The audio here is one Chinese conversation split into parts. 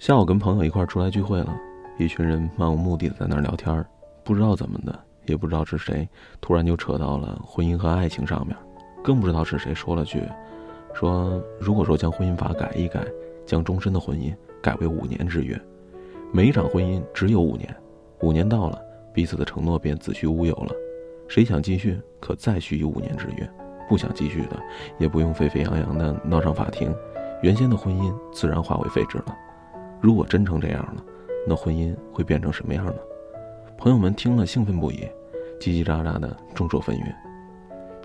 下午跟朋友一块儿出来聚会了，一群人漫无目的的在那儿聊天儿不知道怎么的，也不知道是谁，突然就扯到了婚姻和爱情上面，更不知道是谁说了句，说如果说将婚姻法改一改，将终身的婚姻改为五年之约，每一场婚姻只有五年，五年到了，彼此的承诺便子虚乌有了，谁想继续可再续一五年之约，不想继续的也不用沸沸扬扬的闹上法庭，原先的婚姻自然化为废纸了。如果真成这样了，那婚姻会变成什么样呢？朋友们听了兴奋不已，叽叽喳喳的众说纷纭。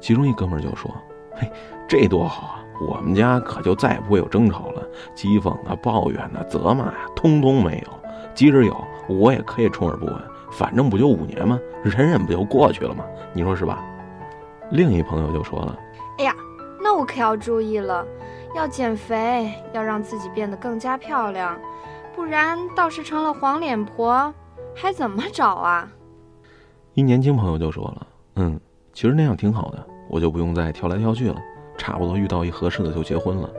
其中一哥们就说：“嘿，这多好啊！我们家可就再也不会有争吵了，讥讽啊、抱怨啊、责骂呀，通通没有。即使有，我也可以充耳不闻，反正不就五年吗？忍忍不就过去了吗？你说是吧？”另一朋友就说了：“哎呀，那我可要注意了，要减肥，要让自己变得更加漂亮。”不然倒是成了黄脸婆，还怎么找啊？一年轻朋友就说了：“嗯，其实那样挺好的，我就不用再挑来挑去了，差不多遇到一合适的就结婚了。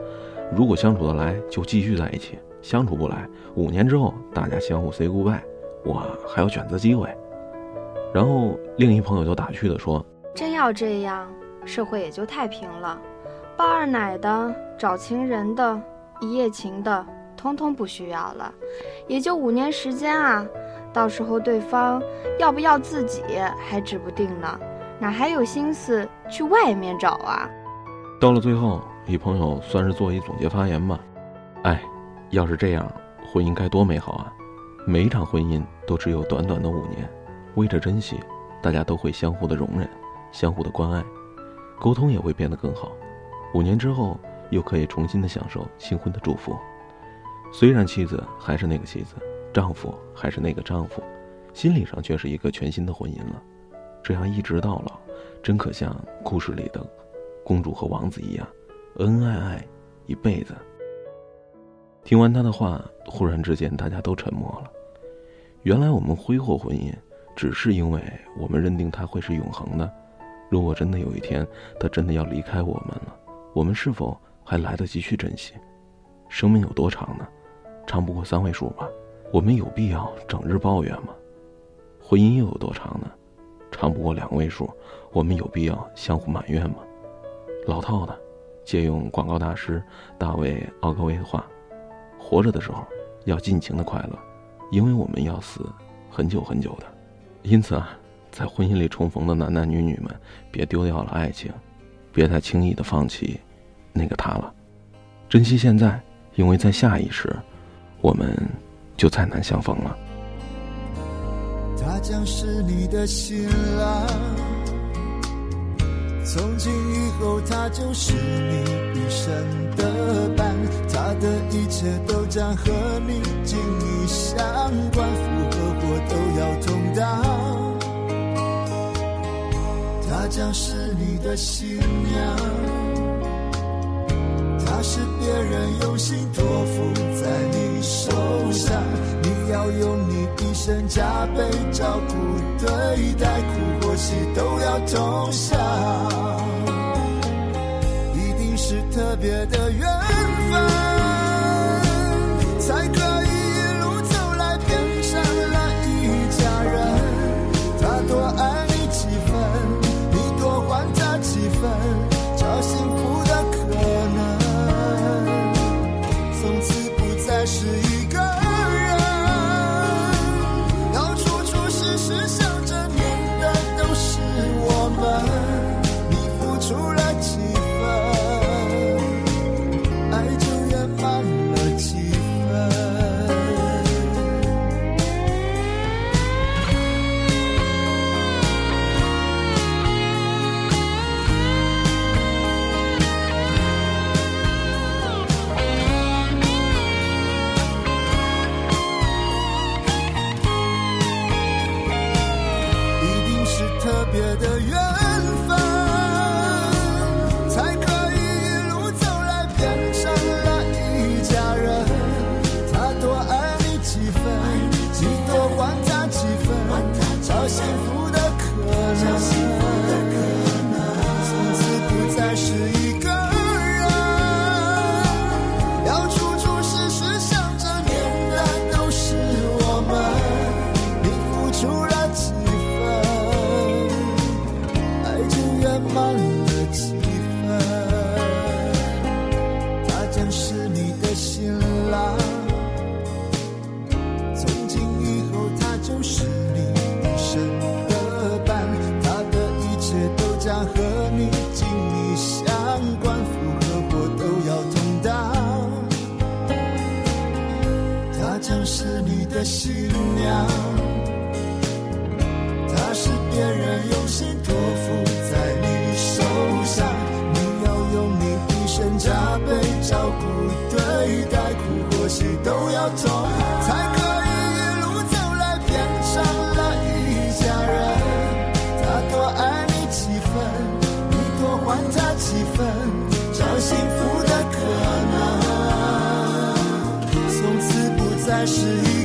如果相处得来，就继续在一起；相处不来，五年之后大家相互 say goodbye，我还有选择机会。”然后另一朋友就打趣地说：“真要这样，社会也就太平了，包二奶的、找情人的、一夜情的。”通通不需要了，也就五年时间啊，到时候对方要不要自己还指不定呢，哪还有心思去外面找啊？到了最后，一朋友算是做一总结发言吧。哎，要是这样，婚姻该多美好啊！每一场婚姻都只有短短的五年，为着珍惜，大家都会相互的容忍，相互的关爱，沟通也会变得更好。五年之后，又可以重新的享受新婚的祝福。虽然妻子还是那个妻子，丈夫还是那个丈夫，心理上却是一个全新的婚姻了。这样一直到老，真可像故事里的公主和王子一样，恩恩爱爱一辈子。听完他的话，忽然之间大家都沉默了。原来我们挥霍婚姻，只是因为我们认定它会是永恒的。如果真的有一天他真的要离开我们了，我们是否还来得及去珍惜？生命有多长呢？长不过三位数吧，我们有必要整日抱怨吗？婚姻又有多长呢？长不过两位数，我们有必要相互埋怨吗？老套的，借用广告大师大卫奥格威的话：活着的时候要尽情的快乐，因为我们要死很久很久的。因此啊，在婚姻里重逢的男男女女们，别丢掉了爱情，别太轻易的放弃那个他了，珍惜现在，因为在下一世。我们就再难相逢了。他将是你的新郎，从今以后他就是你一生的伴，他的一切都将和你紧密相关，福和祸都要同当。她将是你的新娘。她是别人用心托付在你手上，你要用你一生加倍照顾对待，苦或喜都要同享，一定是特别的缘分，才慢了几分。他将是你的新郎，从今以后他就是你一生的伴，他的一切都将和你紧密相关，福和祸都要同当。他将是你的新娘。都要走，才可以一路走来变成了一家人。他多爱你几分，你多还他几分，找幸福的可能，从此不再是一。